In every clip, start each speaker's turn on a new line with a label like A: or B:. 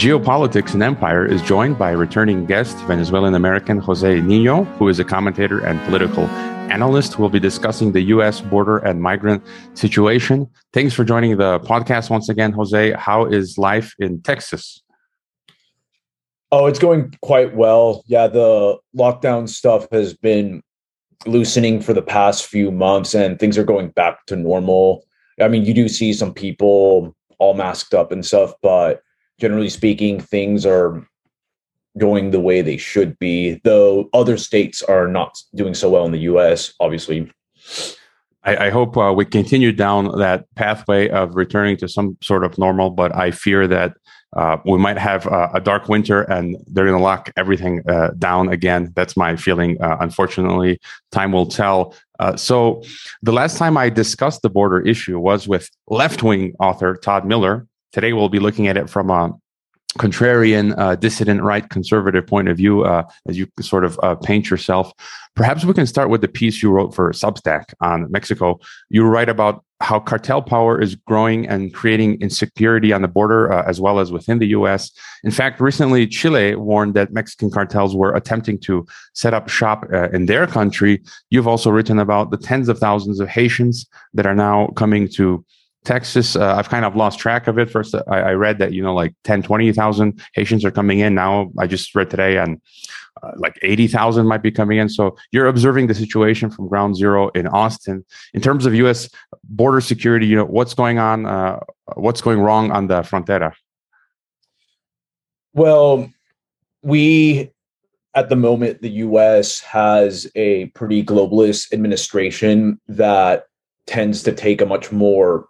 A: Geopolitics and Empire is joined by returning guest, Venezuelan American Jose Nino, who is a commentator and political analyst who will be discussing the U.S. border and migrant situation. Thanks for joining the podcast once again, Jose. How is life in Texas?
B: Oh, it's going quite well. Yeah, the lockdown stuff has been loosening for the past few months and things are going back to normal. I mean, you do see some people all masked up and stuff, but generally speaking, things are going the way they should be, though other states are not doing so well in the US, obviously.
A: I, I hope uh, we continue down that pathway of returning to some sort of normal, but I fear that uh, we might have uh, a dark winter and they're going to lock everything uh, down again. That's my feeling. Uh, unfortunately, time will tell. Uh, so, the last time I discussed the border issue was with left wing author Todd Miller. Today, we'll be looking at it from a contrarian, uh, dissident, right, conservative point of view, uh, as you sort of uh, paint yourself. Perhaps we can start with the piece you wrote for Substack on Mexico. You write about how cartel power is growing and creating insecurity on the border uh, as well as within the US. In fact, recently Chile warned that Mexican cartels were attempting to set up shop uh, in their country. You've also written about the tens of thousands of Haitians that are now coming to Texas, uh, I've kind of lost track of it. First, I, I read that, you know, like 10, 20,000 Haitians are coming in. Now, I just read today and uh, like 80,000 might be coming in. So you're observing the situation from ground zero in Austin. In terms of U.S. border security, you know, what's going on? Uh, what's going wrong on the frontera?
B: Well, we at the moment, the US has a pretty globalist administration that tends to take a much more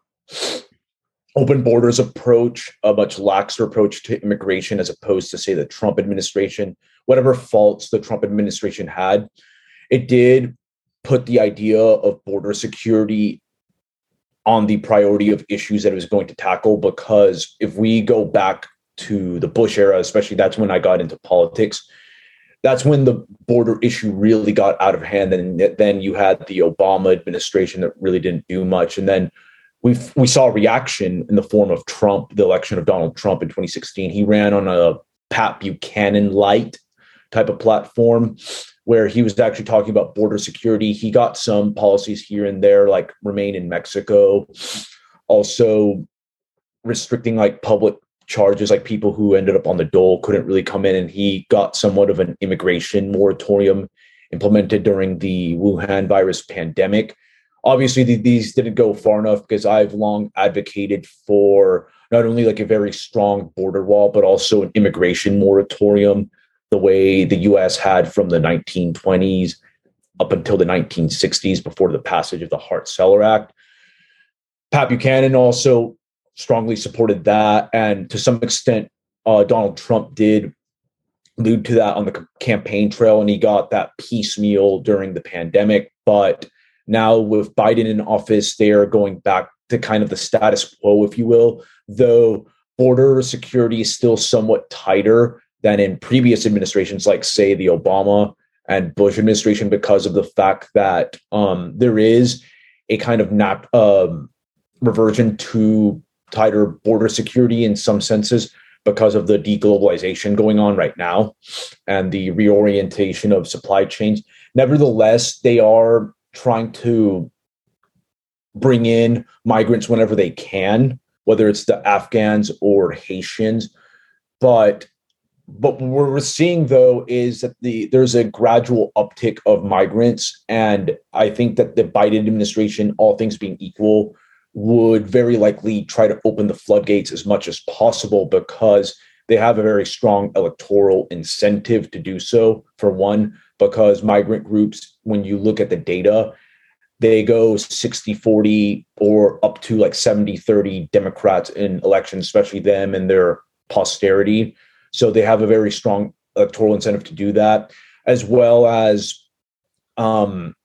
B: open borders approach, a much laxer approach to immigration as opposed to, say, the Trump administration, whatever faults the Trump administration had, it did put the idea of border security on the priority of issues that it was going to tackle. Because if we go back to the Bush era, especially that's when I got into politics. That's when the border issue really got out of hand. And then you had the Obama administration that really didn't do much. And then we we saw a reaction in the form of Trump, the election of Donald Trump in 2016. He ran on a Pat Buchanan light type of platform where he was actually talking about border security. He got some policies here and there, like remain in Mexico, also restricting like public charges, like people who ended up on the dole couldn't really come in. And he got somewhat of an immigration moratorium implemented during the Wuhan virus pandemic obviously these didn't go far enough because I've long advocated for not only like a very strong border wall, but also an immigration moratorium, the way the US had from the 1920s up until the 1960s before the passage of the Hart Celler Act. Pat Buchanan also strongly supported that. And to some extent, uh, Donald Trump did allude to that on the campaign trail, and he got that piecemeal during the pandemic. But now, with Biden in office, they are going back to kind of the status quo, if you will, though border security is still somewhat tighter than in previous administrations, like, say, the Obama and Bush administration, because of the fact that um, there is a kind of not um, reversion to tighter border security in some senses because of the deglobalization going on right now and the reorientation of supply chains. Nevertheless, they are trying to bring in migrants whenever they can, whether it's the Afghans or Haitians. But but what we're seeing though is that the there's a gradual uptick of migrants, and I think that the Biden administration, all things being equal, would very likely try to open the floodgates as much as possible because they have a very strong electoral incentive to do so. For one, because migrant groups, when you look at the data, they go 60 40 or up to like 70 30 Democrats in elections, especially them and their posterity. So they have a very strong electoral incentive to do that, as well as um,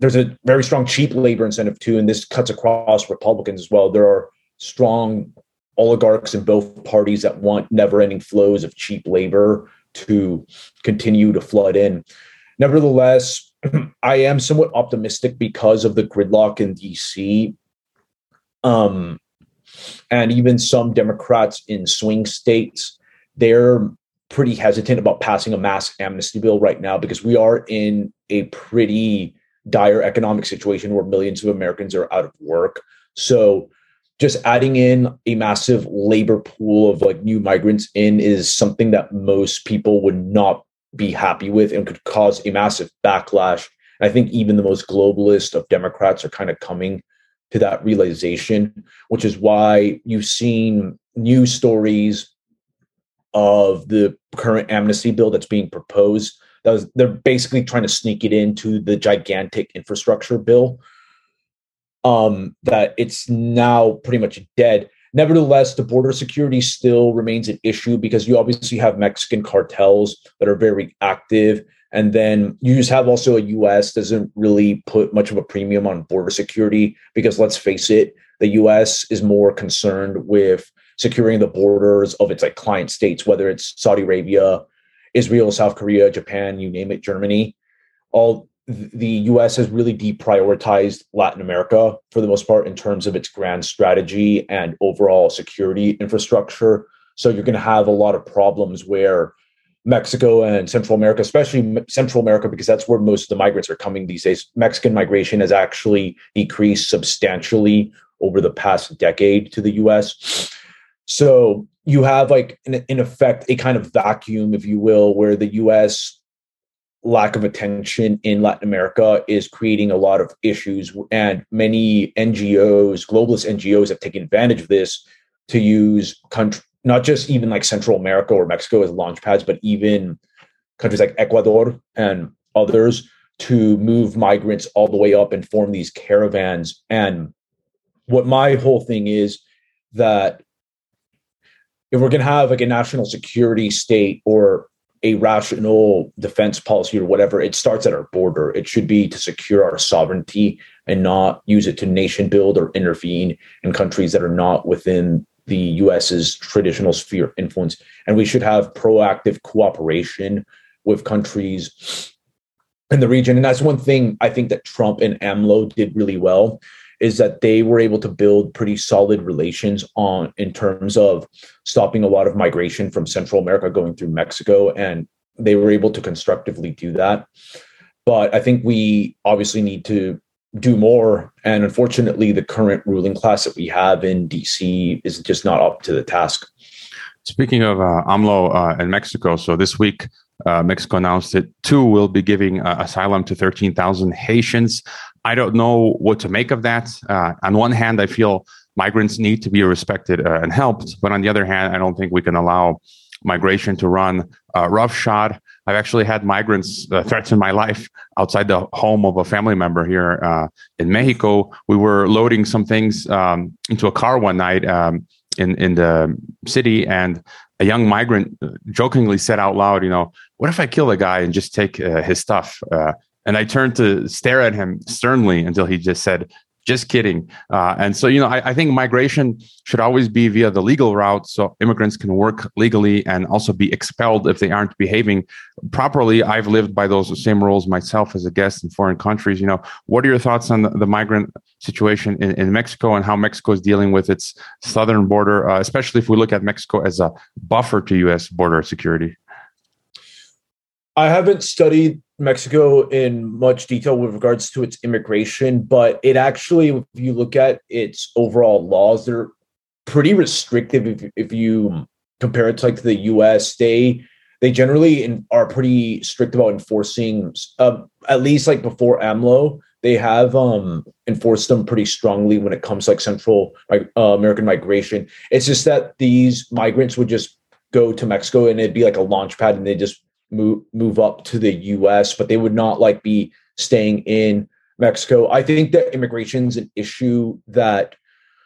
B: there's a very strong cheap labor incentive too. And this cuts across Republicans as well. There are strong oligarchs in both parties that want never ending flows of cheap labor to continue to flood in. Nevertheless, I am somewhat optimistic because of the gridlock in DC. Um, and even some Democrats in swing states, they're pretty hesitant about passing a mass amnesty bill right now because we are in a pretty dire economic situation where millions of Americans are out of work. So just adding in a massive labor pool of like new migrants in is something that most people would not be happy with and could cause a massive backlash. I think even the most globalist of Democrats are kind of coming to that realization, which is why you've seen news stories of the current amnesty bill that's being proposed. That was, they're basically trying to sneak it into the gigantic infrastructure bill. Um, that it's now pretty much dead. Nevertheless, the border security still remains an issue because you obviously have Mexican cartels that are very active. And then you just have also a US doesn't really put much of a premium on border security because let's face it, the US is more concerned with securing the borders of its like client states, whether it's Saudi Arabia, Israel, South Korea, Japan, you name it, Germany. All the US has really deprioritized Latin America for the most part in terms of its grand strategy and overall security infrastructure. So you're going to have a lot of problems where Mexico and Central America, especially Central America, because that's where most of the migrants are coming these days. Mexican migration has actually decreased substantially over the past decade to the US. So you have like in, in effect a kind of vacuum, if you will, where the US lack of attention in Latin America is creating a lot of issues. And many NGOs, globalist NGOs, have taken advantage of this to use country, not just even like Central America or Mexico as launch pads, but even countries like Ecuador and others to move migrants all the way up and form these caravans. And what my whole thing is that if we're going to have like a national security state or a rational defense policy or whatever, it starts at our border. It should be to secure our sovereignty and not use it to nation build or intervene in countries that are not within the US's traditional sphere of influence. And we should have proactive cooperation with countries in the region. And that's one thing I think that Trump and AMLO did really well is that they were able to build pretty solid relations on in terms of stopping a lot of migration from Central America going through Mexico, and they were able to constructively do that. But I think we obviously need to do more. And unfortunately, the current ruling class that we have in DC is just not up to the task.
A: Speaking of uh, AMLO uh, and Mexico, so this week uh, Mexico announced that two will be giving uh, asylum to 13,000 Haitians. I don't know what to make of that. Uh, on one hand, I feel migrants need to be respected uh, and helped, but on the other hand, I don't think we can allow migration to run uh, roughshod. I've actually had migrants uh, threaten my life outside the home of a family member here uh, in Mexico. We were loading some things um, into a car one night um, in in the city, and a young migrant uh, jokingly said out loud, "You know, what if I kill the guy and just take his stuff?" And I turned to stare at him sternly until he just said, just kidding. Uh, and so, you know, I, I, think migration should always be via the legal route so immigrants can work legally and also be expelled if they aren't behaving properly. I've lived by those same rules myself as a guest in foreign countries. You know, what are your thoughts on the, the migrant situation in, in, Mexico and how Mexico is dealing with its southern border, uh, especially if we look at Mexico as a buffer to U.S. border security?
B: I haven't studied Mexico in much detail with regards to its immigration, but it actually, if you look at its overall laws, they're pretty restrictive. If, if you compare it to like the U.S., they they generally in, are pretty strict about enforcing. Uh, at least like before AMLO, they have um, enforced them pretty strongly when it comes to like Central uh, American migration. It's just that these migrants would just go to Mexico and it'd be like a launch pad, and they just move move up to the US, but they would not like be staying in Mexico. I think that immigration is an issue that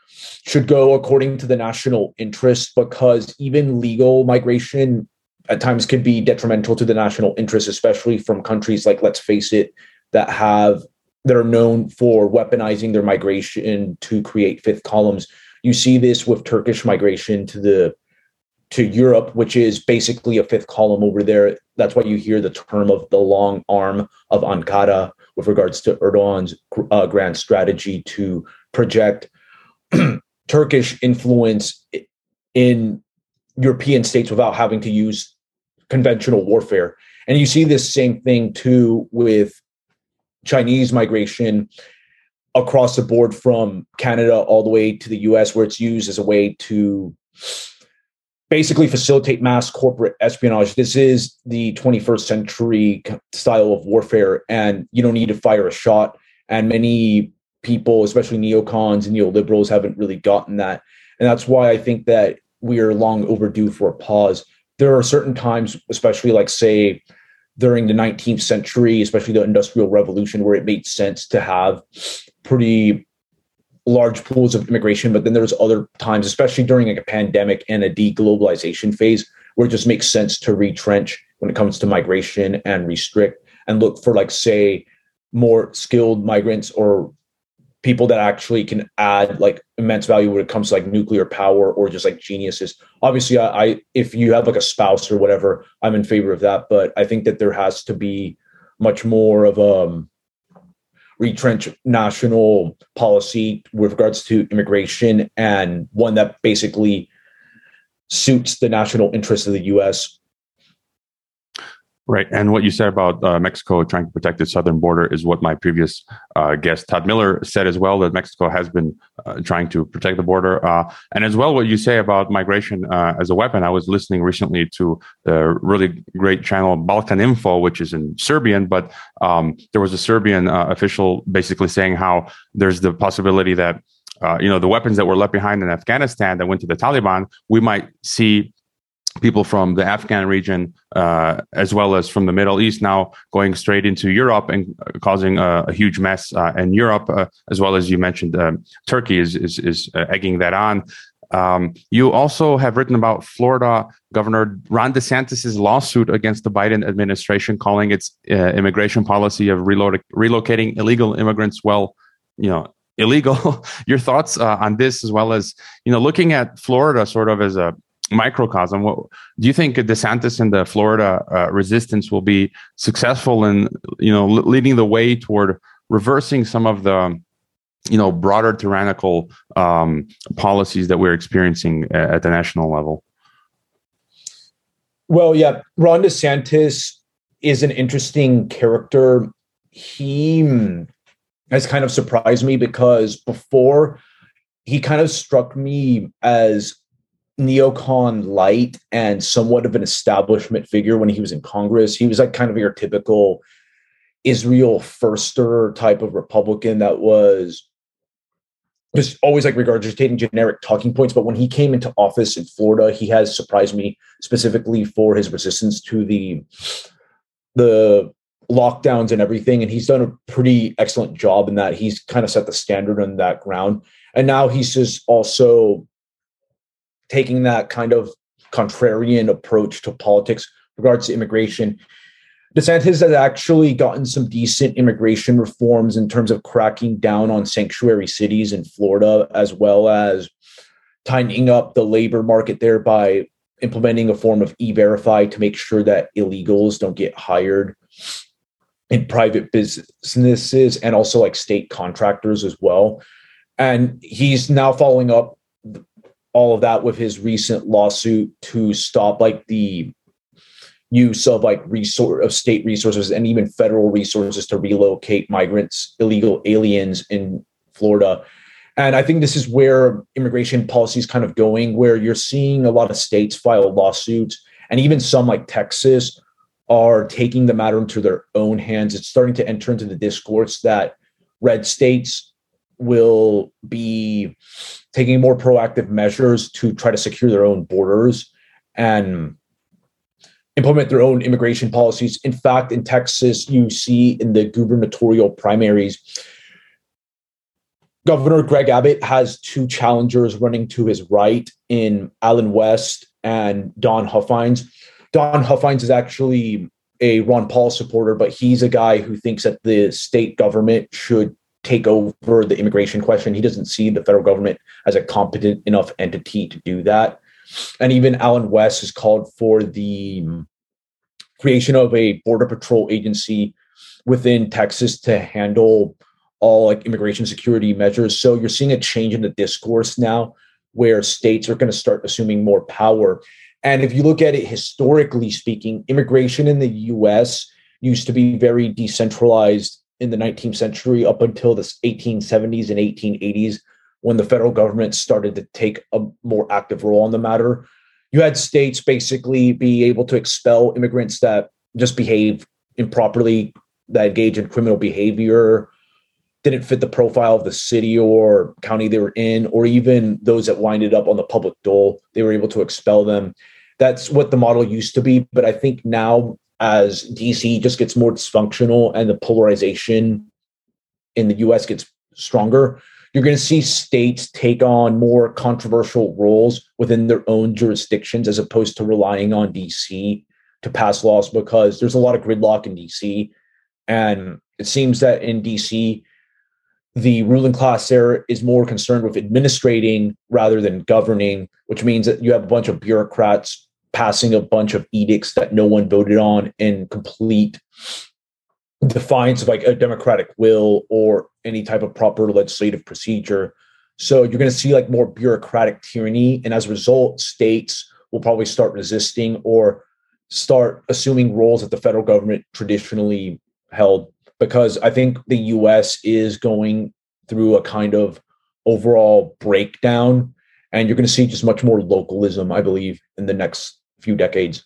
B: should go according to the national interest because even legal migration at times can be detrimental to the national interest, especially from countries like, let's face it, that have that are known for weaponizing their migration to create fifth columns. You see this with Turkish migration to the to Europe, which is basically a fifth column over there. That's why you hear the term of the long arm of Ankara with regards to Erdogan's uh, grand strategy to project Turkish influence in European states without having to use conventional warfare. And you see this same thing too with Chinese migration across the board from Canada all the way to the US, where it's used as a way to basically facilitate mass corporate espionage. This is the 21st century style of warfare, and you don't need to fire a shot. And many people, especially neocons and neoliberals, haven't really gotten that. And that's why I think that we are long overdue for a pause. There are certain times, especially like, say, during the 19th century, especially the Industrial Revolution, where it made sense to have pretty large pools of immigration. But then there's other times, especially during like a pandemic and a deglobalization phase, where it just makes sense to retrench when it comes to migration and restrict and look for like say more skilled migrants or people that actually can add like immense value when it comes to like nuclear power or just like geniuses. Obviously, I, I if you have like a spouse or whatever, I'm in favor of that. But I think that there has to be much more of a um, retrench national policy with regards to immigration and one that basically suits the national interests of the U.S.
A: Right. And what you said about uh, Mexico trying to protect its southern border is what my previous uh, guest, Todd Miller, said as well that Mexico has been uh, trying to protect the border. Uh, and as well, what you say about migration uh, as a weapon. I was listening recently to the really great channel Balkan Info, which is in Serbian, but um, there was a Serbian uh, official basically saying how there's the possibility that. you know the weapons that were left behind in Afghanistan that went to the Taliban. We might see people from the Afghan region, uh, as well as from the Middle East, now going straight into Europe and causing a, a huge mess uh, in Europe, uh, as well as you mentioned, um, Turkey is is, is uh, egging that on. Um, you also have written about Florida Governor Ron DeSantis' lawsuit against the Biden administration, calling its uh, immigration policy of reload- relocating illegal immigrants well, you know, illegal. Your thoughts uh, on this, as well as you know, looking at Florida sort of as a microcosm. What do you think DeSantis and the Florida uh, resistance will be successful in, you know, leading the way toward reversing some of the, you know, broader tyrannical um, policies that we're experiencing at the national level?
B: Well, yeah, Ron DeSantis is an interesting character. He has kind of surprised me because before he kind of struck me as neocon light and somewhat of an establishment figure when he was in Congress. He was like kind of your typical Israel firster type of Republican that was just always like regurgitating generic talking points. But when he came into office in Florida, he has surprised me specifically for his resistance to the the lockdowns and everything. And he's done a pretty excellent job in that. He's kind of set the standard on that ground. And now he's just also taking that kind of contrarian approach to politics regards to immigration. DeSantis has actually gotten some decent immigration reforms in terms of cracking down on sanctuary cities in Florida, as well as tightening up the labor market there by implementing a form of e-verify to make sure that illegals don't get hired in private businesses and also like state contractors as well. And he's now following up all of that with his recent lawsuit to stop like the use of like resource of state resources and even federal resources to relocate migrants, illegal aliens in Florida. And I think this is where immigration policy is kind of going, where you're seeing a lot of states file lawsuits, and even some like Texas are taking the matter into their own hands. It's starting to enter into the discourse that red states will be taking more proactive measures to try to secure their own borders and implement their own immigration policies. In fact, in Texas, you see in the gubernatorial primaries, Governor Greg Abbott has two challengers running to his right in Allen West and Don Huffines. Don Huffines is actually a Ron Paul supporter, but he's a guy who thinks that the state government should take over the immigration question. He doesn't see the federal government as a competent enough entity to do that. And even Allen West has called for the creation of a border patrol agency within Texas to handle all like immigration security measures. So you're seeing a change in the discourse now where states are going to start assuming more power. And if you look at it historically speaking, immigration in the US used to be very decentralized in the 19th century up until the 1870s and 1880s when the federal government started to take a more active role on the matter. You had states basically be able to expel immigrants that just behave improperly, that engage in criminal behavior, didn't fit the profile of the city or county they were in, or even those that winded up on the public dole, they were able to expel them. That's what the model used to be. But I think now, as DC just gets more dysfunctional and the polarization in the US gets stronger, you're going to see states take on more controversial roles within their own jurisdictions as opposed to relying on DC to pass laws because there's a lot of gridlock in DC. And it seems that in DC, the ruling class there is more concerned with administrating rather than governing, which means that you have a bunch of bureaucrats passing a bunch of edicts that no one voted on in complete defiance of like a democratic will or any type of proper legislative procedure. So you're going to see like more bureaucratic tyranny. And as a result, states will probably start resisting or start assuming roles that the federal government traditionally held because I think the US is going through a kind of overall breakdown. And you're going to see just much more localism, I believe, in the next few decades.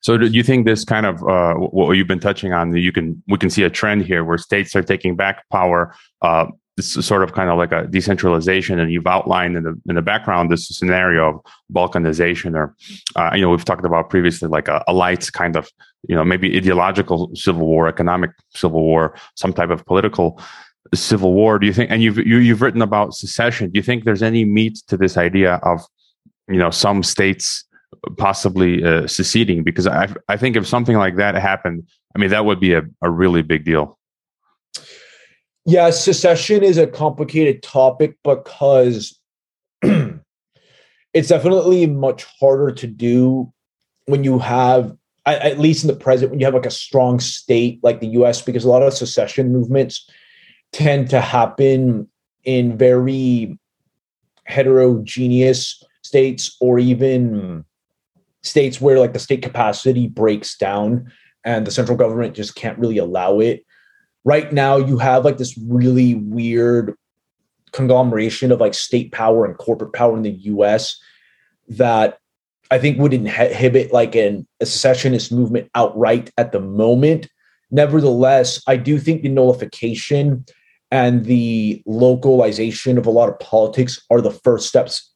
A: So, do you think this kind of uh, what you've been touching on? You can we can see a trend here where states are taking back power. Uh, this is sort of kind of like a decentralization, and you've outlined in the in the background this scenario of balkanization, or uh, you know we've talked about previously like a, a light kind of you know maybe ideological civil war economic civil war some type of political civil war? Do you think and you've you, have you have written about secession. Do you think there's any meat to this idea of you know some states possibly uh, seceding? Because i i think if something like that happened i mean that would be a, a really big deal.
B: Yeah secession is a complicated topic because it's definitely much harder to do when you have at least in the present, when you have like a strong state like the US, because a lot of secession movements tend to happen in very heterogeneous states or even states where like the state capacity breaks down and the central government just can't really allow it. Right now, you have like this really weird conglomeration of like state power and corporate power in the US that I think would inhibit like an, a secessionist movement outright at the moment. Nevertheless, I do think the nullification and the localization of a lot of politics are the first steps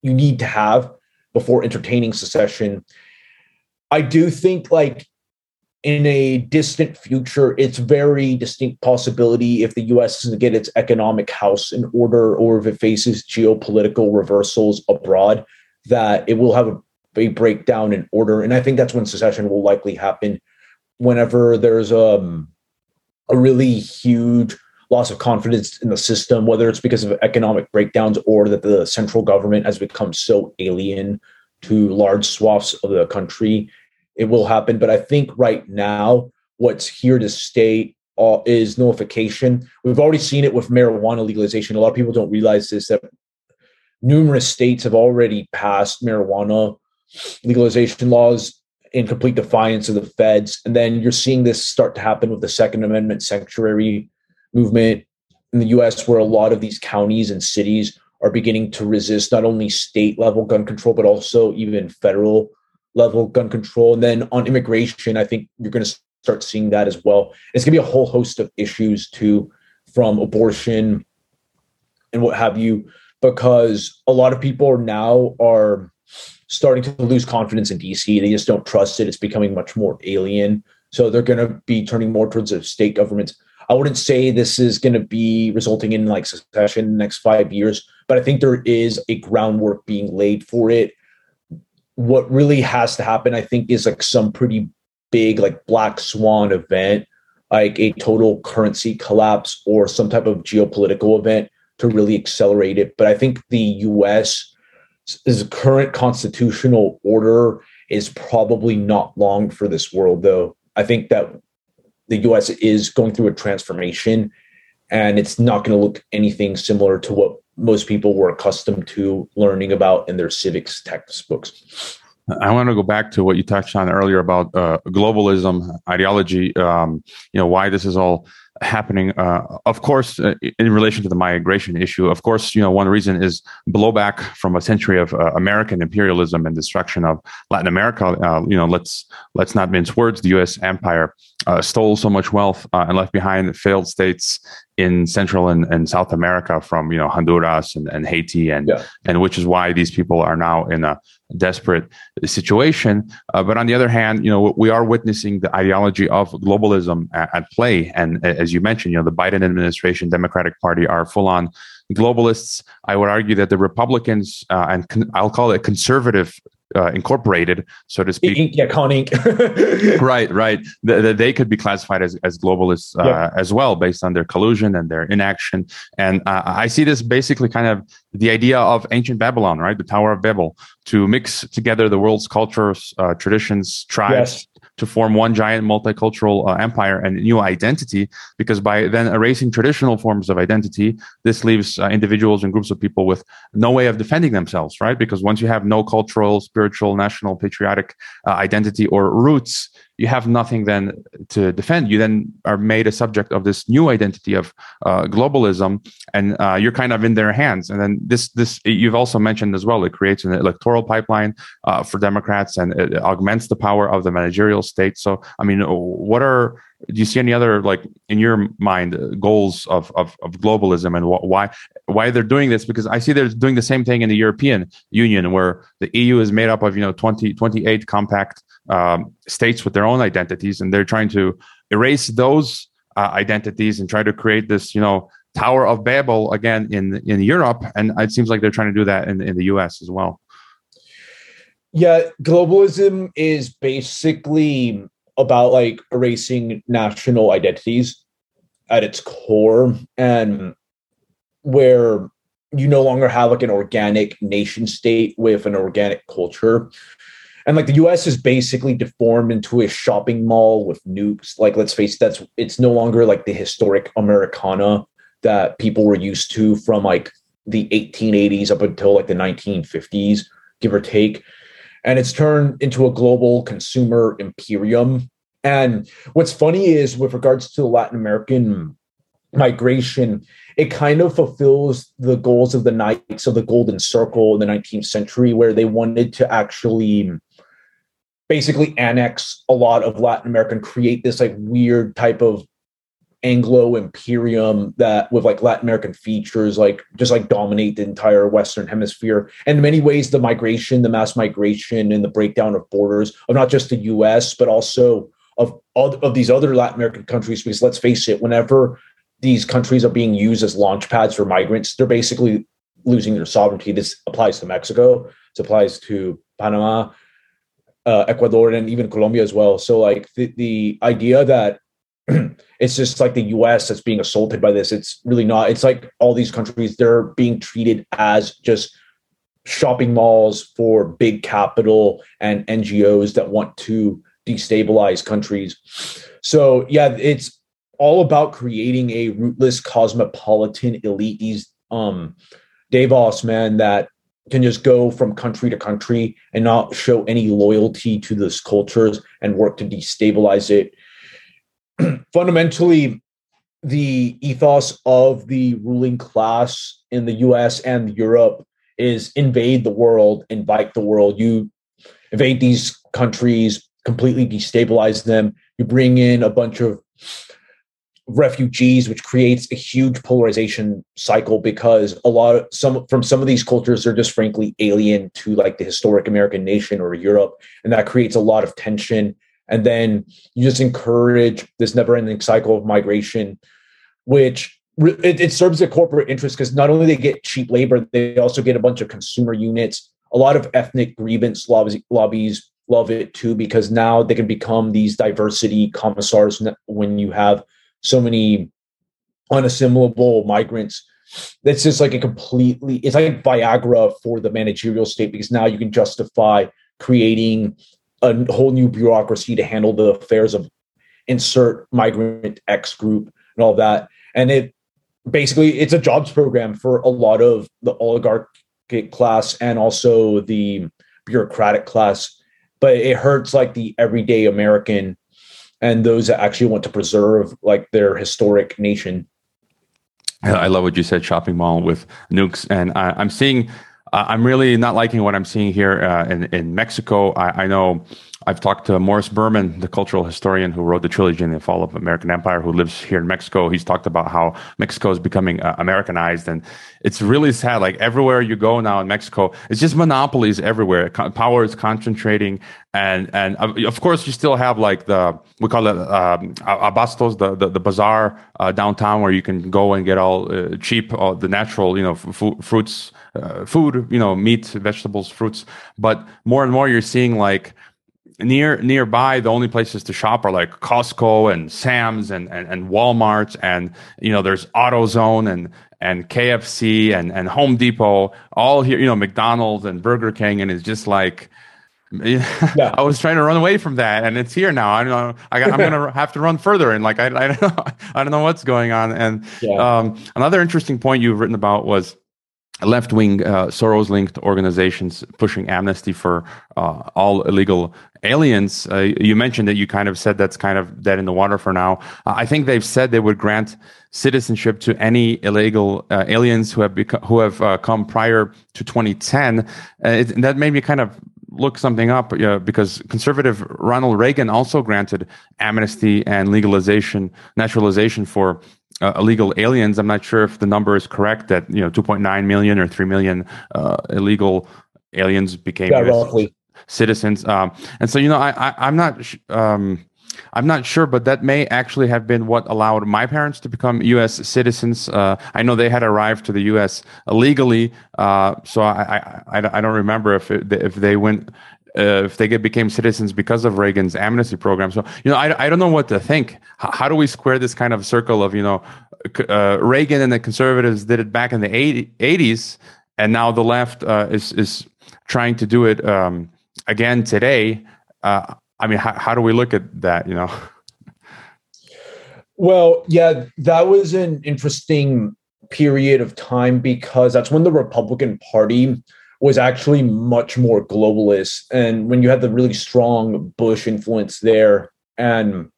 B: you need to have before entertaining secession. I do think like in a distant future, it's very distinct possibility if the US doesn't get its economic house in order or if it faces geopolitical reversals abroad that it will have a, a breakdown in order. And I think that's when secession will likely happen whenever there's um, a really huge loss of confidence in the system, whether it's because of economic breakdowns or that the central government has become so alien to large swaths of the country. It will happen. But I think right now, what's here to stay uh, is nullification. We've already seen it with marijuana legalization. A lot of people don't realize this that numerous states have already passed marijuana legalization laws in complete defiance of the feds. And then you're seeing this start to happen with the Second Amendment sanctuary movement in the US, where a lot of these counties and cities are beginning to resist not only state level gun control, but also even federal level gun control. And then on immigration, I think you're going to start seeing that as well. It's going to be a whole host of issues too, from abortion and what have you because a lot of people now are starting to lose confidence in DC. They just don't trust it. It's becoming much more alien. So they're going to be turning more towards the state governments. I wouldn't say this is going to be resulting in like secession in the next five years, but I think there is a groundwork being laid for it. What really has to happen, I think, is like some pretty big, like black swan event, like a total currency collapse or some type of geopolitical event to really accelerate it. But I think the US is current constitutional order is probably not long for this world, though. I think that the US is going through a transformation and it's not going to look anything similar to what most people were accustomed to learning about in their civics textbooks.
A: I want to go back to what you touched on earlier about uh, globalism, ideology. Um, you know why this is all happening. Uh, of course, uh, in relation to the migration issue, of course, you know one reason is blowback from a century of uh, American imperialism and destruction of Latin America. Uh, you know, let's let's not mince words. The U.S. empire uh, stole so much wealth uh, and left behind failed states in Central and, and South America, from you know Honduras and, and Haiti, and yeah. and which is why these people are now in a desperate situation. Uh, but on the other hand, you know, we are witnessing the ideology of globalism at, at, play. And as you mentioned, you know, the Biden administration, Democratic Party are full on globalists. I would argue that the Republicans uh, and con- I'll call it conservative uh, incorporated, so to speak.
B: Ink, yeah, Con
A: Inc. right, right. The, they could be classified as, as globalists uh, as well, based on their collusion and their inaction. And uh, I see this basically kind of the idea of ancient Babylon, right? The Tower of Babel, to mix together the world's cultures, uh, traditions, tribes, yes to form one giant multicultural uh, empire and new identity because by then erasing traditional forms of identity this leaves uh, individuals and groups of people with no way of defending themselves right? Because once you have no cultural spiritual national patriotic uh, identity or roots you have nothing then to defend. You then are made a subject of this new identity of uh, globalism, and uh, you're kind of in their hands. And then this, this you've also mentioned as well. It creates an electoral pipeline uh, for Democrats, and it augments the power of the managerial state. So, I mean, what are do you see any other like in your mind goals of of, of globalism and wh- why why they're doing this because i see they're doing the same thing in the european union where the eu is made up of you know 20 28 compact um, states with their own identities, and they're trying to erase those uh, identities and try to create this, you know, Tower of Babel again in in Europe. And it seems like they're trying to do that in in the U.S. as well.
B: Yeah, globalism is basically about like erasing national identities at its core, and where you no longer have like an organic nation state with an organic culture and like the US is basically deformed into a shopping mall with nukes. Like, let's face it, that's it's no longer like the historic Americana that people were used to from like the 1880s up until like the 1950s, give or take. And it's turned into a global consumer imperium. And what's funny is with regards to Latin American migration, it kind of fulfills the goals of the Knights of the Golden Circle in the 19th century, where they wanted to actually basically annex a lot of Latin America and create this like weird type of Anglo imperium that with like Latin American features, like just like dominate the entire Western hemisphere. And in many ways, the migration, the mass migration and the breakdown of borders of not just the US, but also of, all of these other Latin American countries. Because let's face it, whenever these countries are being used as launch pads for migrants, they're basically losing their sovereignty. This applies to Mexico, this applies to Panama, uh, Ecuador and even Colombia as well. So like the, the idea that it's just like the US that's being assaulted by this, it's really not. It's like all these countries, they're being treated as just shopping malls for big capital and NGOs that want to destabilize countries. So yeah, it's all about creating a rootless cosmopolitan elite. These um Davos, man, that can just go from country to country and not show any loyalty to those cultures and work to destabilize it. Fundamentally, the ethos of the ruling class in the US and Europe is invade the world, invite the world. You invade these countries, completely destabilize them. You bring in a bunch of refugees, which creates a huge polarization cycle because a lot of some from some of these cultures are just frankly alien to like the historic American nation or Europe, and that creates a lot of tension. And then you just encourage this never-ending cycle of migration, which it, it serves a corporate interest because not only they get cheap labor, they also get a bunch of consumer units. A lot of ethnic grievance lobbies, lobbies love it too because now they can become these diversity commissars when you have so many unassimilable migrants. That's just like a completely, it's like Viagra for the managerial state because now you can justify creating a whole new bureaucracy to handle the affairs of insert migrant X group and all that. And it basically it's a jobs program for a lot of the oligarchic class and also the bureaucratic class but it hurts like the everyday american and those that actually want to preserve like their historic nation.
A: I love what you said shopping mall with nukes. And I, am seeing i'm really not liking what i'm seeing here uh, in, in mexico. I, I know I've talked to Morris Berman, the cultural historian who wrote the trilogy in the Fall of American Empire, who lives here in Mexico. He's talked about how Mexico is becoming uh, Americanized, and it's really sad. Like everywhere you go now in Mexico, it's just monopolies everywhere. Power is concentrating, and and uh, of course you still have like the we call it um, abastos, the the, the bazaar uh, downtown where you can go and get all uh, cheap, all the natural, you know, f- fruits, uh, food, you know, meat, vegetables, fruits. But more and more you're seeing like near nearby the only places to shop are like costco and sam's and, and, and walmart and you know there's autozone and and kfc and, and home depot all here you know mcdonald's and burger king and it's just like yeah. I was trying to run away from that, and it's here now. I don't know. I got, I'm gonna have to run further, and like I, I don't know, I don't know what's going on. And yeah. um, another interesting point you've written about was left wing uh, Soros linked organizations pushing amnesty for uh, all illegal aliens. Uh, you mentioned that you kind of said that's kind of dead in the water for now. Uh, I think they've said they would grant citizenship to any illegal uh, aliens who have who have uh, come prior to 2010. It, that made me kind of look something up because conservative Ronald Reagan also granted amnesty and legalization, naturalization for uh, illegal aliens. I'm not sure if the number is correct that you know 2.9 million or 3 million uh, illegal aliens became
B: yeah,
A: citizens. Um, and so you know, I, I am not. Sh- um, I'm not sure, but that may actually have been what allowed my parents to become U.S. citizens. Uh, I know they had arrived to the U.S. illegally, uh, so I, I, I don't remember if it, if they went uh, if they get, became citizens because of Reagan's amnesty program. So, you know, I, I don't know what to think. H- how do we square this kind of circle of, you know, uh, Reagan and the conservatives did it back in the 80s, and now the left uh, is, is trying to do it um, again today. Uh, I mean, how, how do we look at that, you know?
B: Well, yeah, that was an interesting period of time because that's when the Republican Party was actually much more globalist. And when you had the really strong Bush influence there, and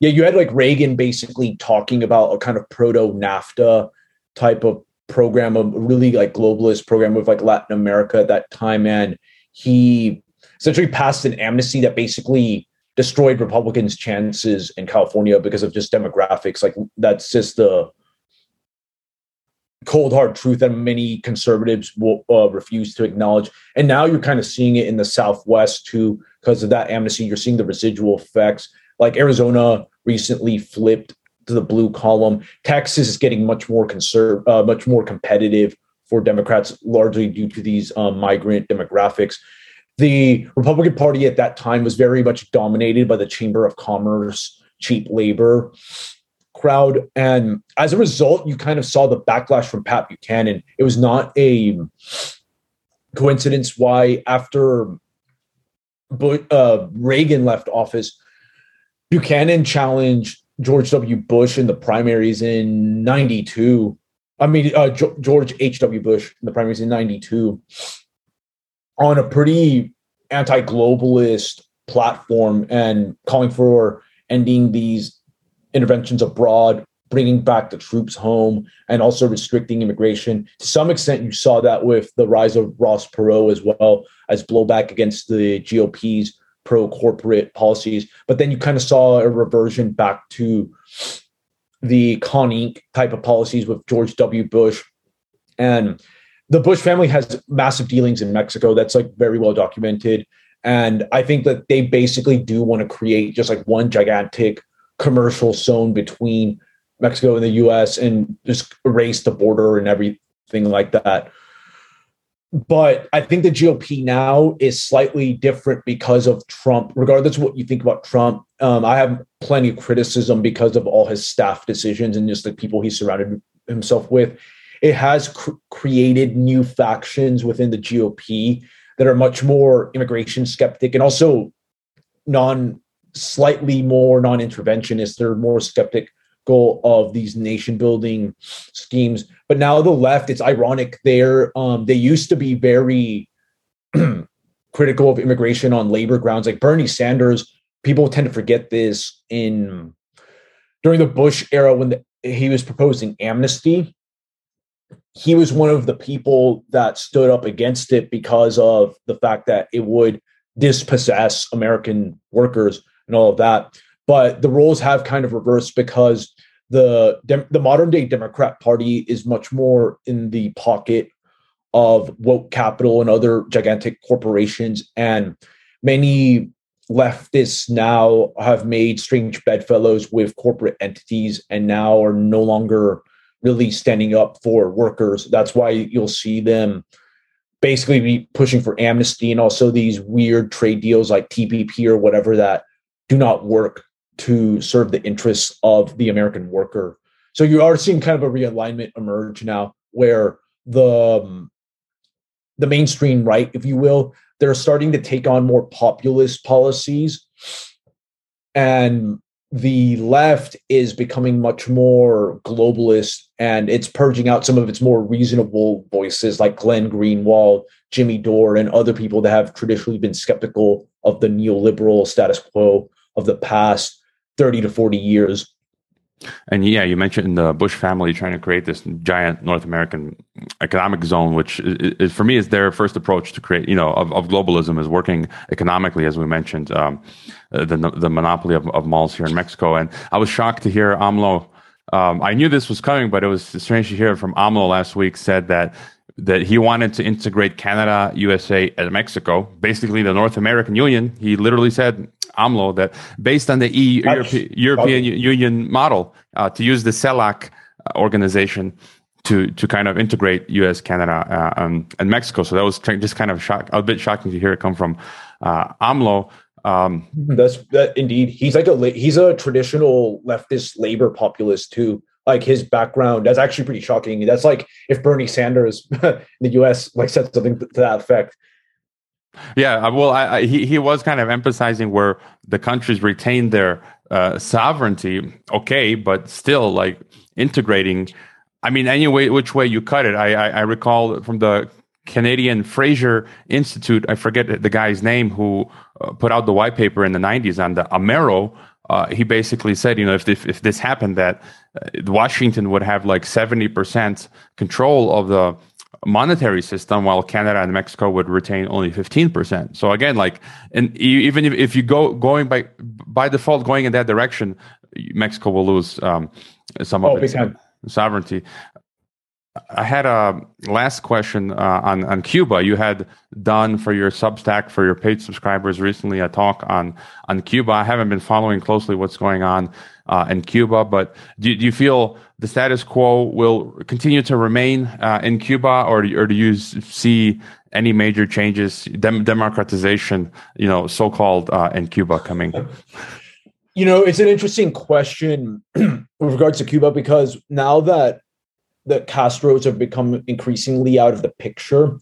B: yeah, you had like Reagan basically talking about a kind of proto NAFTA type of program, a really like globalist program with like Latin America at that time. And he essentially passed an amnesty that basically destroyed Republicans' chances in California because of just demographics. Like that's just the cold hard truth that many conservatives will uh, refuse to acknowledge. And now you're kind of seeing it in the Southwest too, because of that amnesty. You're seeing the residual effects. Like Arizona recently flipped to the blue column. Texas is getting much more conserv- uh, much more competitive for Democrats, largely due to these um, migrant demographics. The Republican Party at that time was very much dominated by the Chamber of Commerce, cheap labor, crowd. And as a result, you kind of saw the backlash from Pat Buchanan. It was not a coincidence why, after uh, Reagan left office, Buchanan challenged George W. Bush in the primaries in 92. I mean, uh, George H.W. Bush in the primaries in 92 on a pretty anti globalist platform and calling for ending these interventions abroad, bringing back the troops home, and also restricting immigration. To some extent, you saw that with the rise of Ross Perot as well as blowback against the GOP's pro corporate policies. But then you kind of saw a reversion back to the Con Inc. type of policies with George W. Bush. And the Bush family has massive dealings in Mexico. That's like very well documented. And I think that they basically do want to create just like one gigantic commercial zone between Mexico and the US and just erase the border and everything like that. But I think the GOP now is slightly different because of Trump. Regardless of what you think about Trump, um, I have plenty of criticism because of all his staff decisions and just the people he surrounded himself with. It has cr- created new factions within the GOP that are much more immigration skeptic and also non slightly more non-interventionist. They're more skeptic goal of these nation building schemes. But now the left, it's ironic. They're um, they used to be very critical of immigration on labor grounds. Like Bernie Sanders, people tend to forget this in during the Bush era when the, he was proposing amnesty. He was one of the people that stood up against it because of the fact that it would dispossess American workers and all of that. But the roles have kind of reversed because the the modern day Democrat Party is much more in the pocket of woke capital and other gigantic corporations, and many leftists now have made strange bedfellows with corporate entities and now are no longer really standing up for workers. That's why you'll see them basically be pushing for amnesty and also these weird trade deals like TPP or whatever that do not work to serve the interests of the American worker. So you are seeing kind of a realignment emerge now where the um, the mainstream right, if you will, they're starting to take on more populist policies and the left is becoming much more globalist and it's purging out some of its more reasonable voices like Glenn Greenwald, Jimmy Dore, and other people that have traditionally been skeptical of the neoliberal status quo of the past 30 to 40 years.
A: And yeah, you mentioned the Bush family trying to create this giant North American economic zone, which is, is, for me is their first approach to create, you know, of, of globalism is working economically, as we mentioned, um, the the monopoly of, of malls here in Mexico. And I was shocked to hear AMLO. Um, I knew this was coming, but it was strange to hear from AMLO last week said that that he wanted to integrate Canada, USA, and Mexico, basically the North American Union. He literally said, AMLO, that based on the EU, Europe, European Union model, uh, to use the CELAC uh, organization to to kind of integrate U.S., Canada, uh, um, and Mexico. So that was just kind of shock, a bit shocking to hear it come from uh, AMLO.
B: Um, That's that indeed. He's like a he's a traditional leftist labor populist too like his background. That's actually pretty shocking. That's like if Bernie Sanders in the U.S. like said something to that effect.
A: Yeah, uh, well, I, I, he he was kind of emphasizing where the countries retain their uh, sovereignty. Okay, but still, like integrating. I mean, any way, which way you cut it. I, I, I recall from the Canadian Fraser Institute. I forget the guy's name who uh, put out the white paper in the '90s on the Amero uh, he basically said, you know, if if, if this happened, that uh, Washington would have like seventy percent control of the monetary system, while Canada and Mexico would retain only fifteen percent. So again, like, and even if, if you go going by by default going in that direction, Mexico will lose um, some of oh, its sovereignty. I had a last question uh, on on Cuba. You had done for your Substack for your paid subscribers recently a talk on on Cuba. I haven't been following closely what's going on uh, in Cuba, but do, do, you feel the status quo will continue to remain uh, in Cuba, or or do you see any major changes, dem- democratization, you know, so called uh, in Cuba coming?
B: You know, it's an interesting question with regards to Cuba because now that the Castros have become increasingly out of the picture.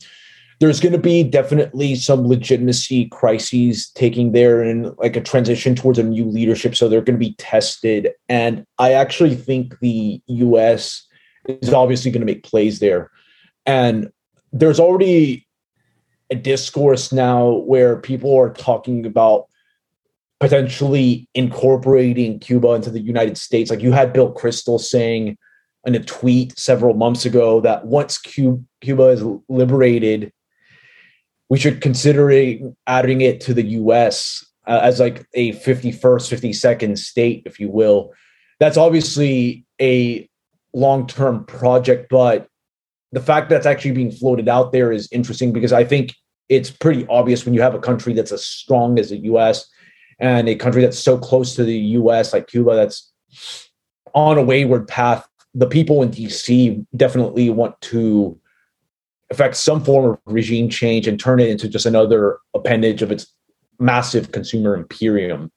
B: There's going to be definitely some legitimacy crises taking there and like a transition towards a new leadership. So they're going to be tested. And I actually think the US is obviously going to make plays there. And there's already a discourse now where people are talking about potentially incorporating Cuba into the United States. Like you had Bill Kristol saying, in a tweet several months ago that once Cuba, is liberated, we should consider adding it to the U.S. Uh, as like a 51st, 52nd state, if you will. That's obviously a long-term project, but the fact that's actually being floated out there is interesting because I think it's pretty obvious when you have a country that's as strong as the U.S. and a country that's so close to the U.S. like Cuba, that's on a wayward path the people in DC definitely want to affect some form of regime change and turn it into just another appendage of its massive consumer imperium.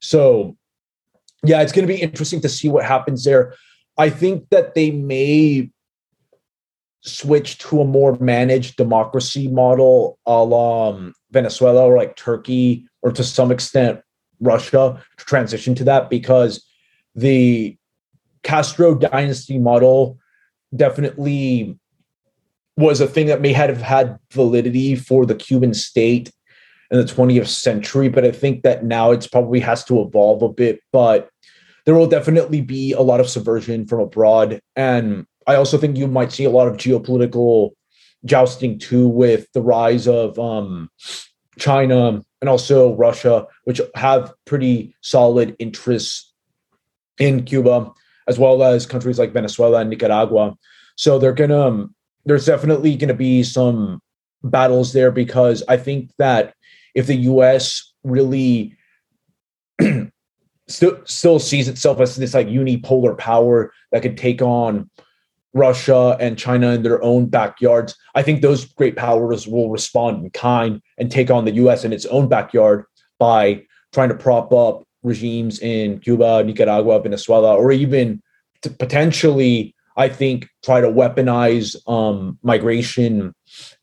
B: So, yeah, it's going to be interesting to see what happens there. I think that they may switch to a more managed democracy model a la um, Venezuela or like Turkey or to some extent Russia to transition to that because the Castro dynasty model definitely was a thing that may have had validity for the Cuban state in the 20th century, but I think that now it's probably has to evolve a bit. But there will definitely be a lot of subversion from abroad. And I also think you might see a lot of geopolitical jousting too with the rise of um, China and also Russia, which have pretty solid interests in Cuba, as well as countries like Venezuela and Nicaragua. So they're gonna um, there's definitely gonna be some battles there because I think that if the U.S. really still still sees itself as this like unipolar power that could take on Russia and China in their own backyards. I think those great powers will respond in kind and take on the US in its own backyard by trying to prop up regimes in Cuba, Nicaragua, Venezuela, or even potentially, I think, try to weaponize um, migration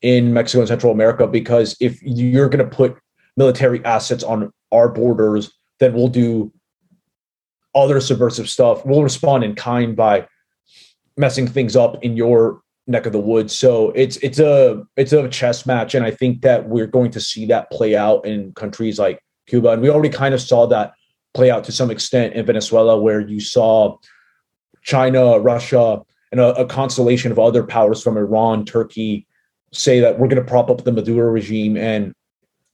B: in Mexico and Central America. Because if you're going to put military assets on our borders, then we'll do other subversive stuff. We'll respond in kind by messing things up in your neck of the woods. So it's it's a it's a chess match, and I think that we're going to see that play out in countries like Cuba, and we already kind of saw that play out to some extent in Venezuela, where you saw China, Russia, and a, a constellation of other powers from Iran, Turkey say that we're going to prop up the Maduro regime, and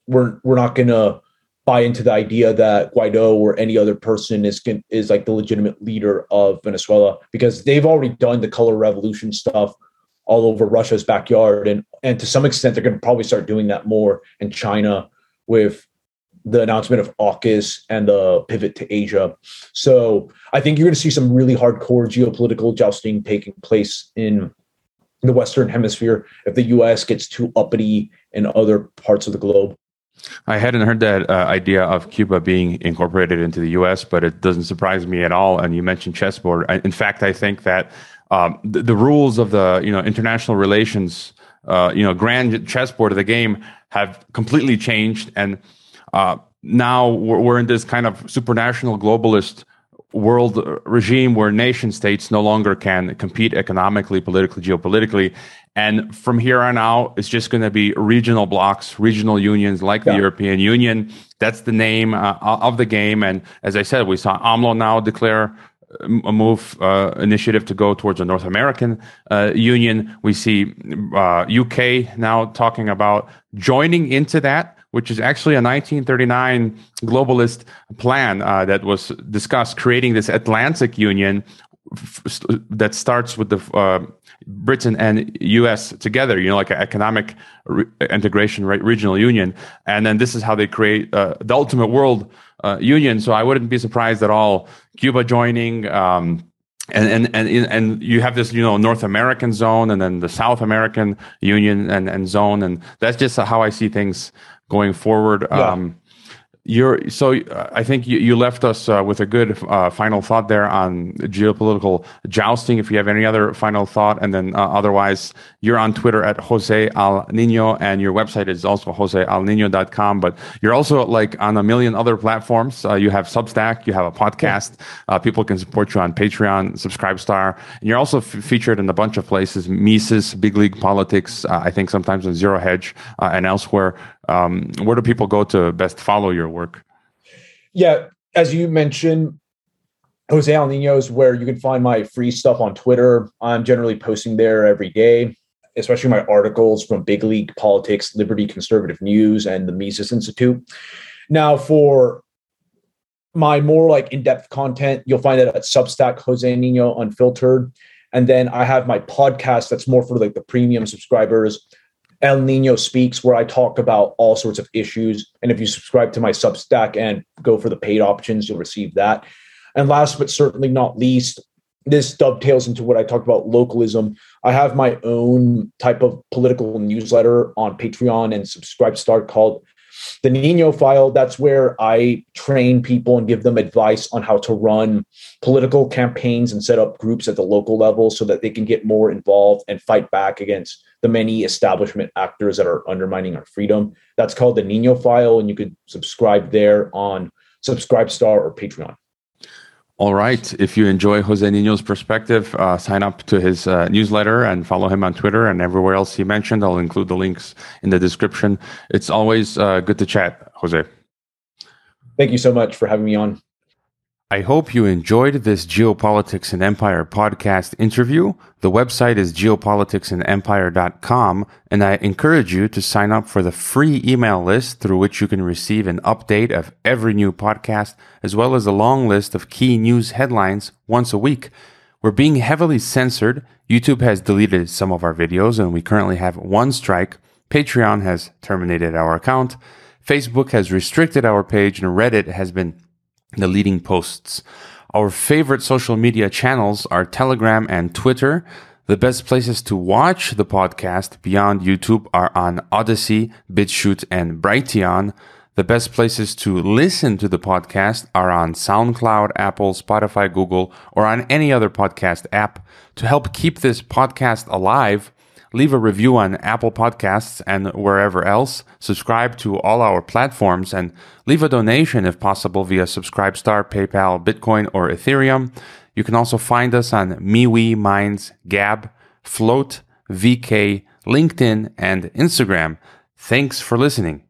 B: we're we're not going to buy into the idea that Guaido or any other person is is like the legitimate leader of Venezuela because they've already done the color revolution stuff all over Russia's backyard. And and to some extent they're going to probably start doing that more in China with the announcement of AUKUS and the pivot to Asia. So I think you're going to see some really hardcore geopolitical jousting taking place in the Western Hemisphere if the US gets too uppity in other parts of the globe.
A: I hadn't heard that uh, idea of Cuba being incorporated into the U.S., but it doesn't surprise me at all. And you mentioned chessboard. I, in fact, I think that um, the, the, rules of the you know international relations, uh, you know, grand chessboard of the game have completely changed, and uh, now we're, we're in this kind of supranational globalist world regime where nation states no longer can compete economically, politically, geopolitically. And from here on out, it's just going to be regional blocks, regional unions like yeah. the European Union. That's the name uh, of the game. And as I said, we saw AMLO now declare a move uh, initiative to go towards a North American uh, union. We see UK uh, now talking about joining into that which is actually a 1939 globalist plan uh, that was discussed, creating this Atlantic Union f- that starts with the uh, Britain and U.S. together. You know, like an economic re- integration, regional union, and then this is how they create uh, the ultimate world uh, union. So I wouldn't be surprised at all Cuba joining. Um, and, and and and you have this you know North American zone and then the South American Union and, and zone and that's just how I see things going forward. Yeah. Um, you're so I think you, you left us uh, with a good uh, final thought there on geopolitical jousting. If you have any other final thought, and then uh, otherwise, you're on Twitter at Jose Al Nino, and your website is also josealnino.com. But you're also like on a million other platforms. Uh, you have Substack, you have a podcast. Uh, people can support you on Patreon, Subscribestar, and you're also f- featured in a bunch of places: Mises, Big League Politics. Uh, I think sometimes on Zero Hedge and elsewhere. Um, where do people go to best follow your work?
B: Yeah, as you mentioned, Jose Al Nino is where you can find my free stuff on Twitter. I'm generally posting there every day, especially my articles from Big League Politics, Liberty Conservative News, and the Mises Institute. Now, for my more like in-depth content, you'll find it at Substack, Jose Nino Unfiltered. And then I have my podcast that's more for like the premium subscribers. El Nino Speaks, where I talk about all sorts of issues. And if you subscribe to my Substack and go for the paid options, you'll receive that. And last but certainly not least, this dovetails into what I talked about localism. I have my own type of political newsletter on Patreon and Subscribestar called the Nino File. That's where I train people and give them advice on how to run political campaigns and set up groups at the local level so that they can get more involved and fight back against the many establishment actors that are undermining our freedom. That's called the Nino File, and you could subscribe there on Subscribestar or Patreon.
A: All right. If you enjoy Jose Nino's perspective, uh, sign up to his uh, newsletter and follow him on Twitter and everywhere else he mentioned. I'll include the links in the description. It's always uh, good to chat, Jose.
B: Thank you so much for having me on.
A: I hope you enjoyed this Geopolitics and Empire podcast interview. The website is geopoliticsandempire.com, and I encourage you to sign up for the free email list through which you can receive an update of every new podcast, as well as a long list of key news headlines once a week. We're being heavily censored. YouTube has deleted some of our videos, and we currently have one strike. Patreon has terminated our account. Facebook has restricted our page, and Reddit has been the leading posts. Our favorite social media channels are Telegram and Twitter. The best places to watch the podcast beyond YouTube are on Odysee, BitChute, and Brighteon. The best places to listen to the podcast are on SoundCloud, Apple, Spotify, Google, or on any other podcast app. To help keep this podcast alive, leave a review on Apple Podcasts and wherever else, subscribe to all our platforms, and leave a donation if possible via Subscribestar, PayPal, Bitcoin, or Ethereum. You can also find us on MeWe, Minds, Gab, Flote, VK, LinkedIn, and Instagram. Thanks for listening.